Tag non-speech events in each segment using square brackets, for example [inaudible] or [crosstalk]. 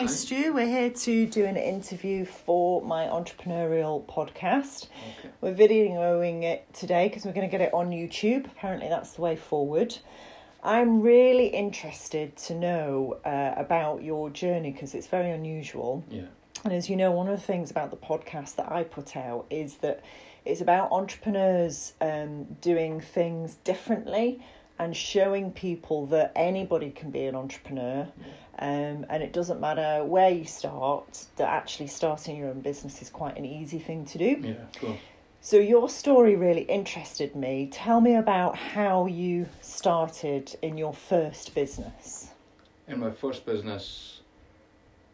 Hi, Stu. We're here to do an interview for my entrepreneurial podcast. Okay. We're videoing it today because we're going to get it on YouTube. Apparently, that's the way forward. I'm really interested to know uh, about your journey because it's very unusual. Yeah. And as you know, one of the things about the podcast that I put out is that it's about entrepreneurs um, doing things differently and showing people that anybody can be an entrepreneur. Um, and it doesn't matter where you start, that actually starting your own business is quite an easy thing to do. Yeah. Cool. So, your story really interested me. Tell me about how you started in your first business. In my first business,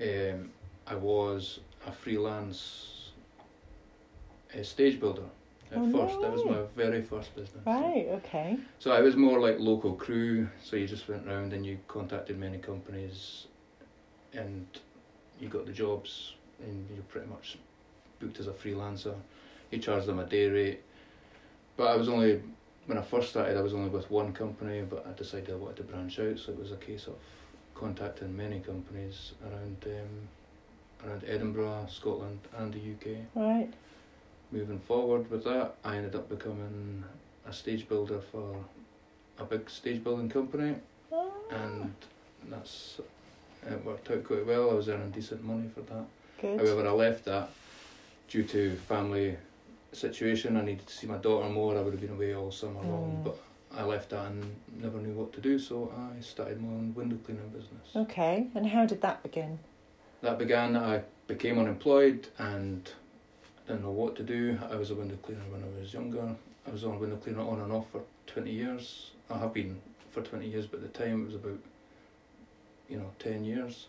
um, I was a freelance uh, stage builder at Oh, no first. That was my very first business. Right, okay. So I was more like local crew. So you just went around and you contacted many companies, and you got the jobs, and you're pretty much booked as a freelancer. You charge them a day rate. But I was only when I first started. I was only with one company, but I decided I wanted to branch out. So it was a case of contacting many companies around um, around Edinburgh, Scotland, and the UK Right. Moving forward with that, I ended up becoming a stage builder for a big stage building company, Ah, and that's it worked out quite well. I was earning decent money for that. good. However, I left that due to family situation. I needed to see my daughter more. I would have been away all summer long, Mm. but I left that and never knew what to do. So I started my own window cleaning business. Okay, and how did that begin? That began. I became unemployed and didn't know what to do. I was a window cleaner when I was younger. I was on a window cleaner on and off for twenty years. I have been for twenty years, but at the time it was about, you know, ten years.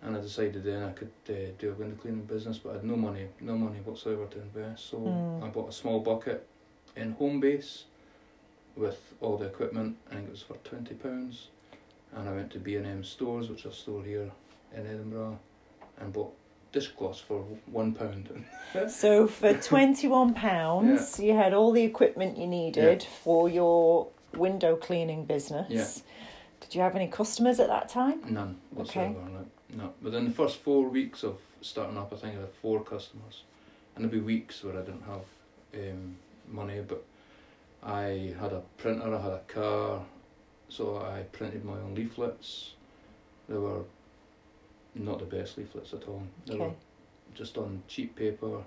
And I decided then I could uh, do a window cleaning business, but I had no money, no money whatsoever to invest. So Mm. I bought a small bucket in Homebase with all the equipment. I think it was for twenty pounds. And I went to B and M stores, which are store here in Edinburgh, and bought dishcloths for one pound. [laughs] So for twenty-one pounds, you had all the equipment you needed for your window cleaning business. Yeah. Did you have any customers at that time? None whatsoever. No, no. Within the first four weeks of starting up, I think I had four customers, and there'd be weeks where I didn't have um, money, but I had a printer, I had a car, so I printed my own leaflets. They were not the best leaflets at all. They were just on cheap paper.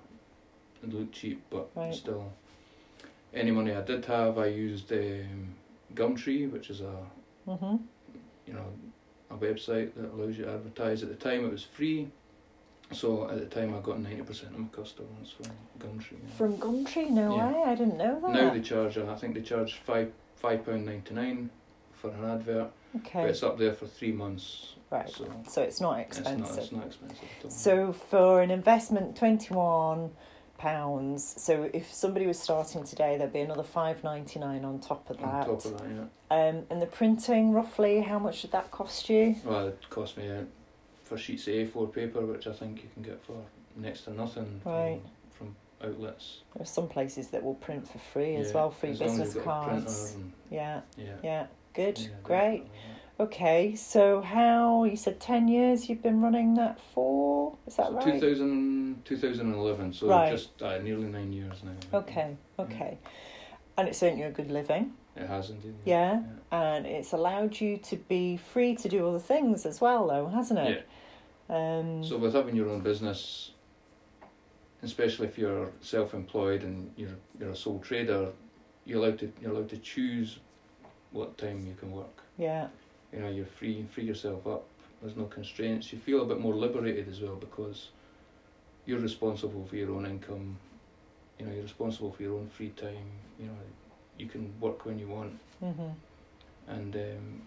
It looked cheap, but Right. still. Any money I did have, I used um, Gumtree, which is a Mm-hmm. you know, a website that allows you to advertise. At the time, it was free, so at the time, I got ninety percent of my customers from Gumtree. yeah. From Gumtree? No Yeah. way, I didn't know that. now they charge, uh, I think they charge five five pound ninety nine for an advert, but okay, it's up there for three months. right. So So it's not expensive. it's not it's not expensive. So for an investment, twenty-one pounds. So if somebody was starting today, there'd be another five ninety-nine on top of that. on top of that, yeah. Um, and the printing, roughly, how much did that cost you? Well, it cost me uh, for sheets of A4 paper, which I think you can get for next to nothing Right. from, from outlets. There are some places that will print for free as Yeah, well, free as business you've got a printer cards. Yeah, yeah. yeah, good, Yeah, great. yeah. Okay, so how you said ten years you've been running that for? Is that so right? 2000, 2011, so Right. just uh, nearly nine years now. Okay, okay, and it's earned you a good living. It has indeed. Yeah. and it's allowed you to be free to do other things as well, though, hasn't Yeah. it? Um, So with having your own business, especially if you're self-employed and you're you're a sole trader, you're allowed to you're allowed to choose what time you can work. yeah, You know, you're free, free yourself up. There's no constraints. You feel a bit more liberated as well because you're responsible for your own income. You know, you're responsible for your own free time. You know, you can work when you want. hmm and um,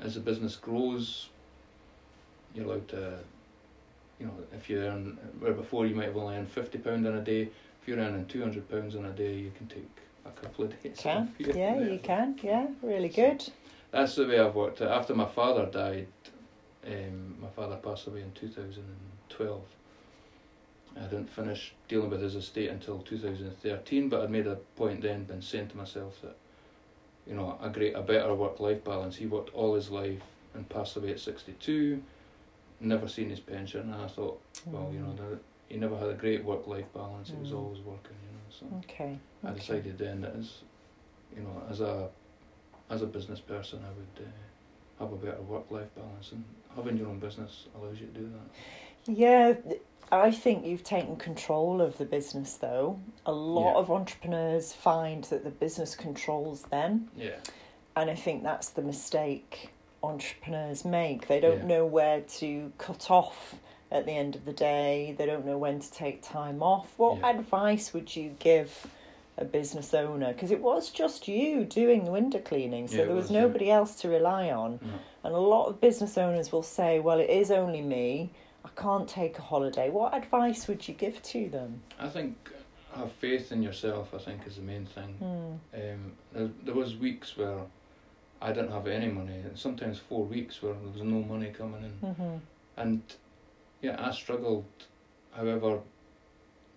as the business grows, you're allowed to, you know, if you earn where before you might have only earned fifty pound in a day, if you're earning two hundred pounds in a day, you can take a couple of days. can off here yeah, you can yeah, really So- good. That's the way I've worked it. After my father died, um, my father passed away in two thousand and twelve. I didn't finish dealing with his estate until 2013, but I'd made a point then, been saying to myself that, you know, a great, a better work-life balance. He worked all his life and passed away at 62. never seen his pension, and I thought, well, you know, that he never had a great work life balance. He was Mm. always working, you know. So Okay. I okay. decided then that as, you know, as a, as a business person, I would uh, have a better work life balance, and having your own business allows you to do that. Yeah, I think you've taken control of the business though. A lot Yeah. of entrepreneurs find that the business controls them, Yeah. and I think that's the mistake entrepreneurs make. They don't Yeah. know where to cut off at the end of the day, they don't know when to take time off. What Yeah. advice would you give? A business owner, because it was just you doing the window cleaning, so Yeah, there was, was, yeah. nobody else to rely on. No. And a lot of business owners will say, well, it is only me, I can't take a holiday. What advice would you give to them? I think have faith in yourself. I think is the main thing. Hmm. Um, there, there was weeks where I didn't have any money, and sometimes four weeks where there was no money coming in, Mm-hmm. and yeah, I struggled. However,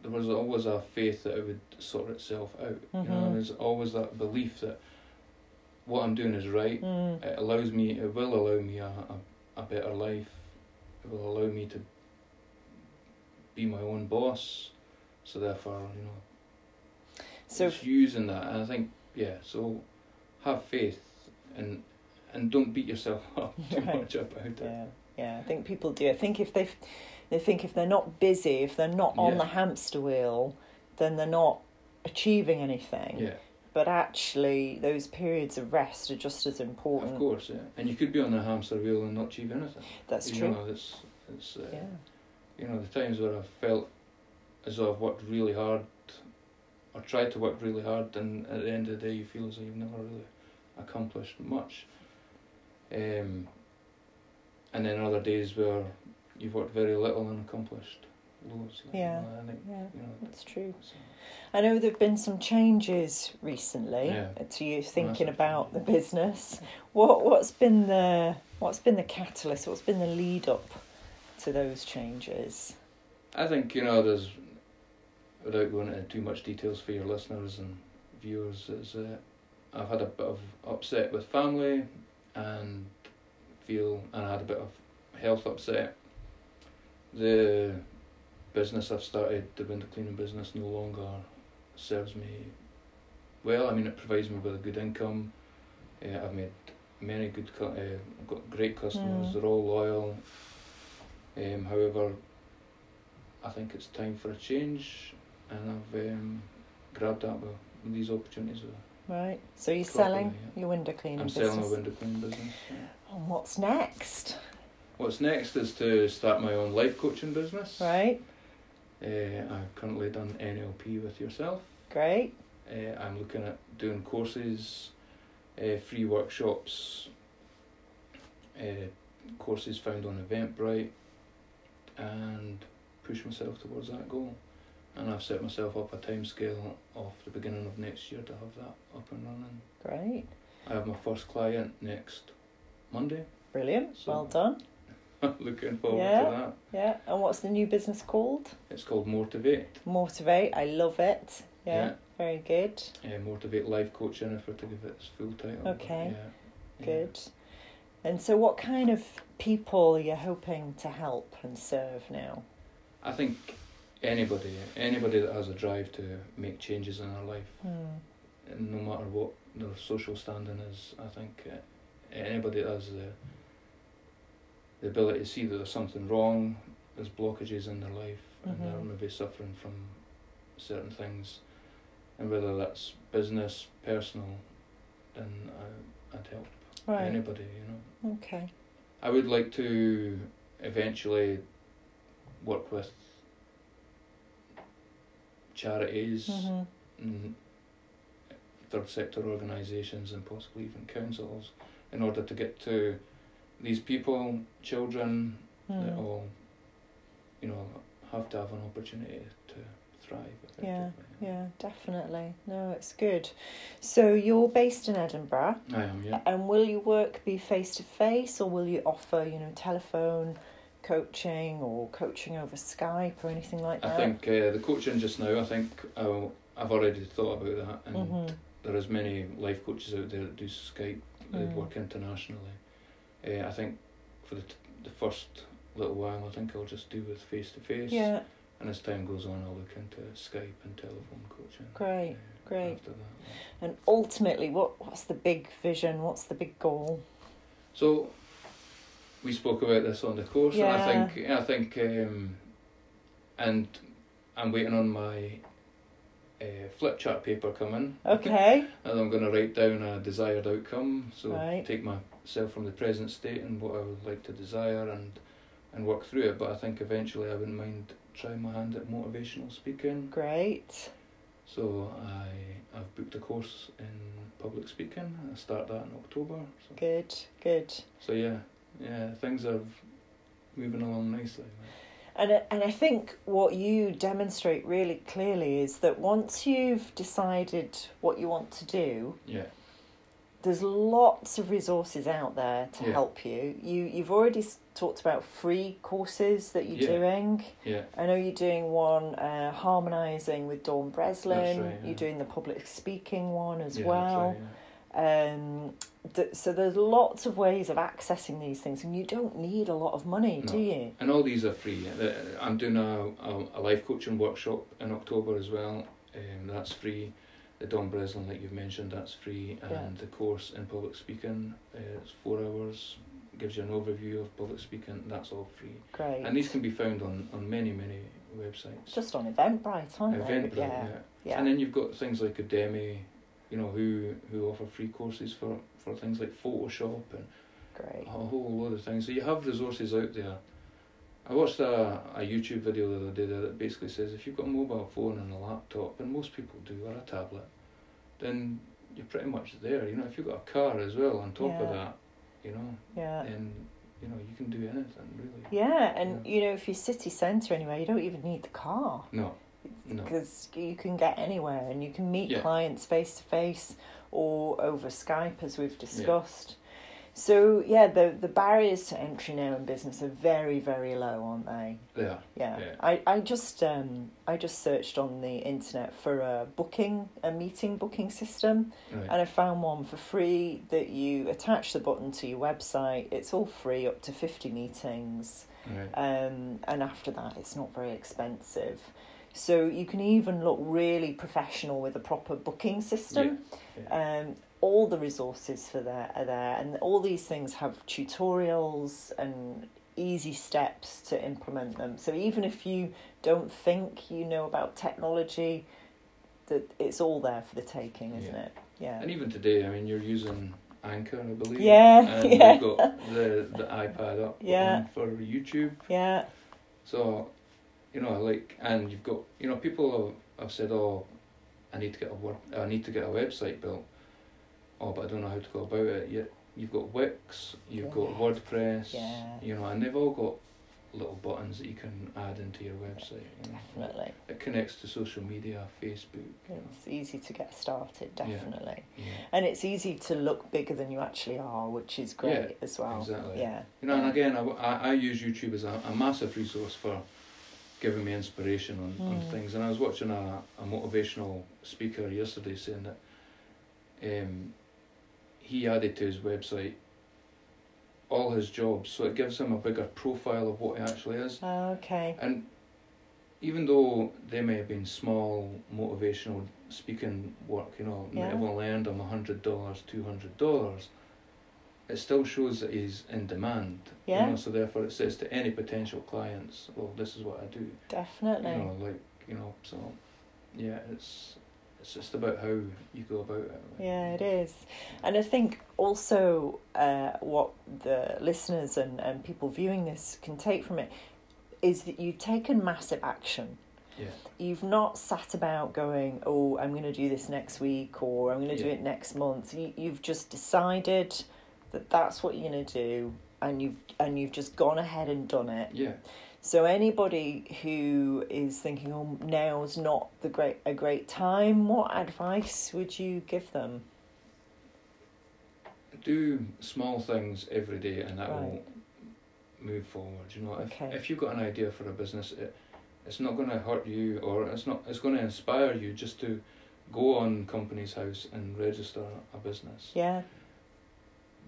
there was always a faith that it would sort itself out. You know, Mhm. there's always that belief that what I'm doing is right. Mm. It allows me. It will allow me a, a, a better life. It will allow me to be my own boss. So therefore, you know, So, just using that and I think yeah so have faith and and don't beat yourself [laughs] up too Right. much about it yeah, yeah, I think people do. I think if they, they think if they're not busy, if they're not on Yeah. the hamster wheel, then they're not achieving anything. yeah But actually, those periods of rest are just as important. of course yeah and you could be on the hamster wheel and not achieve anything That's you true. know it's, it's uh, Yeah. you know the times where I've felt as though I've worked really hard or tried to work really hard and at the end of the day you feel as though you've never really accomplished much um, and then other days where you've worked very little and accomplished loads Yeah. you know, I think Yeah, you know that's true. so, I know there have been some changes recently Yeah. to you thinking Massive about the business. What what's been the what's been the catalyst? What's been the lead up to those changes? I think you know there's without going into too much details for your listeners and viewers is uh, I've had a bit of upset with family and feel and I had a bit of health upset. The business I've started, the window cleaning business, no longer serves me well. I mean, it provides me with a good income. Uh, I've made many good, cu- uh, I've got great customers. Mm. They're all loyal. Um, however, I think it's time for a change, and I've um, grabbed that with these opportunities. Right. So you're Properly, selling yeah. your window cleaning business? I'm business. selling a window cleaning business. yeah. And what's next? What's next is to start my own life coaching business. Right. Uh, I've currently done NLP with yourself. Great. Uh, I'm looking at doing courses, uh, free workshops, uh, courses found on Eventbrite, and push myself towards that goal. And I've set myself up a timescale of the beginning of next year to have that up and running. Great. I have my first client next Monday. Brilliant. So- well done. [laughs] looking forward Yeah. to that. Yeah. And what's the new business called? It's called Motivate. Motivate. I love it. Yeah. Yeah. Very good. Uh, Motivate Life Coaching, if we're to give it its full title. Okay. Yeah. Yeah. Good. And so, what kind of people are you hoping to help and serve now? I think anybody, anybody that has a drive to make changes in their life, and no matter what their social standing is, I think uh, anybody that has the the ability to see that there's something wrong, there's blockages in their life, and mm-hmm. they're maybe suffering from certain things, and whether that's business, personal, then I, I'd help Right. anybody, you know. Okay. I would like to eventually work with charities hmm third sector organisations and possibly even councils in order to get to these people, children that Hmm. all, you know, have to have an opportunity to thrive. Yeah. Yeah, definitely. No, it's good. So you're based in Edinburgh, I am, yeah. and will your work be face to face, or will you offer, you know, telephone coaching or coaching over Skype or anything like that? I think uh, the coaching just now, I think I'll, I've already thought about that and Mhm. there is many life coaches out there that do Skype, they Mm. work internationally. Uh, I think for the, t- the first little while, I think I'll just do with face to face. Yeah. And as time goes on, I'll look into Skype and telephone coaching. Great, uh, great. After that. And ultimately, what what's the big vision? What's the big goal? So, we spoke about this on the course, Yeah. and I think I think, um, and I'm waiting on my uh, flip chart paper coming. Okay. [laughs] And I'm going to write down a desired outcome. So Right. take myself from the present state and what I would like to desire and and work through it. But I think eventually I wouldn't mind trying my hand at motivational speaking. Great. So I I've booked a course in public speaking. I start that in October. So, Good. Good. so yeah, yeah, things are moving along nicely. And I- and I think what you demonstrate really clearly is that once you've decided what you want to do, Yeah, there's lots of resources out there to Yeah. help you. You you've already talked about free courses that you're Yeah. doing. yeah, I know you're doing one uh, harmonising with Dawn Breslin. right, yeah. You're doing the public speaking one as well. Right, Um, th- so there's lots of ways of accessing these things, and you don't need a lot of money, do you? And all these are free. I'm doing a, a, a life coaching workshop in October as well. Um, that's free. The Dawn Breslin, like you've mentioned, that's free. And Yeah. the course in public speaking, uh, it's four hours, gives you an overview of public speaking. That's all free. Great. And these can be found on, on many, many websites. just on Eventbrite, aren't Eventbrite, they? yeah. yeah. And then you've got things like Udemy, you know, who who offer free courses for, for things like Photoshop and Great. a whole load of things. So you have resources out there. I watched a, a YouTube video the other day that basically says if you've got a mobile phone and a laptop, and most people do, or a tablet, then you're pretty much there. You know, if you've got a car as well on top of that, you know, Yeah. then you know you can do anything really. Yeah, and Yeah. you know, if you're city centre anyway, you don't even need the car No, no, because you can get anywhere and you can meet Yeah. clients face to face or over Skype, as we've discussed. So yeah, the the barriers to entry now in business are very very low, aren't they? are. Yeah, Yeah. I, I just um I just searched on the internet for a booking a meeting booking system Right. and I found one for free that you attach the button to your website. It's all free up to fifty meetings, right. um, and after that it's not very expensive. So you can even look really professional with a proper booking system. Yeah. Um, all the resources for that are there, and all these things have tutorials and easy steps to implement them. So even if you don't think you know about technology, that it's all there for the taking, isn't Yeah. it? Yeah. And even today, I mean, you're using Anchor, I believe. Yeah, And [laughs] yeah. you've got the the iPad up Yeah. for YouTube. Yeah, So, you know, like, and you've got, you know, people have, have said, oh, I need to get a word, I need to get a website built. Oh, but I don't know how to go about it. Yet you've got Wix, you've got WordPress, Yeah. you know, and they've all got little buttons that you can add into your website. You know. definitely. It connects to social media, Facebook. You know. It's easy to get started, definitely. Yeah. And it's easy to look bigger than you actually are, which is great Yeah, as well. exactly. Yeah. You know, and again, I, I, I use YouTube as a, a massive resource for giving me inspiration on, on Mm. things. And I was watching a, a motivational speaker yesterday saying that um, he added to his website all his jobs, so it gives him a bigger profile of what he actually is. Okay. And even though they may have been small motivational speaking work, you know, Yeah. have only earned him hundred dollars, two hundred dollars, it still shows that he's in demand. Yeah. You know, so therefore it says to any potential clients, well, this is what I do. Definitely. You know, like you know, so yeah, it's it's just about how you go about it. like. Yeah, it is. And I think also uh, what the listeners and, and people viewing this can take from it is that you've taken massive action. Yeah. You've not sat about going, oh, I'm going to do this next week or I'm going to do it next month. You, you've just decided that that's what you're going to do and you've, and you've just gone ahead and done it. Yeah. So anybody who is thinking, "Oh, now's not the great a great time," what advice would you give them? do small things every day and that Right. will move forward you know if, Okay. if you've got an idea for a business it, it's not going to hurt you or it's not it's going to inspire you just to go on Companies House and register a business Yeah,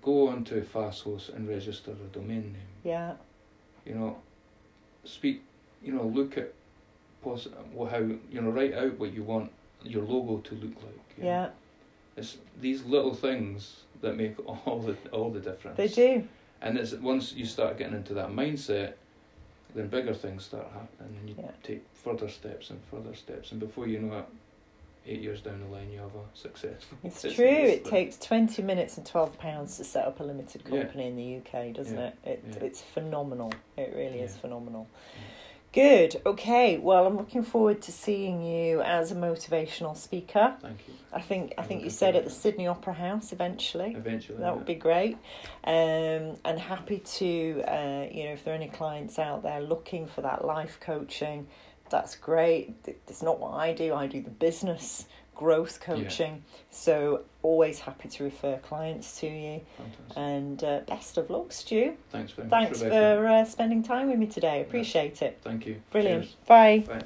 go on to fasthost and register a domain name yeah, You know, speak. You know, look at poss- well, how you know write out what you want your logo to look like. you know. Yeah, It's these little things that make [laughs] all the all the difference. they do. And it's once you start getting into that mindset, then bigger things start happening, and you Yeah. take further steps and further steps, and before you know it, eight years down the line, you have a successful. [laughs] It's business true. It that- takes twenty minutes and twelve pounds to set up a limited Yeah. company in the UK, doesn't Yeah. it? it Yeah. It's phenomenal. It really is Yeah. phenomenal. Good. Okay. Well, I'm looking forward to seeing you as a motivational speaker. Thank you. I think I think you said at the. Sydney Opera House eventually. Eventually, That would be great. Um, and happy to, uh, you know, if there are any clients out there looking for that life coaching, that's great. It's not what I do, I do the business growth coaching. So, always happy to refer clients to you. fantastic. And uh, best of luck, Stu. Thanks very Thanks much. For uh, spending time with me today. Appreciate it. Thank you. Brilliant. Cheers. Bye. Bye.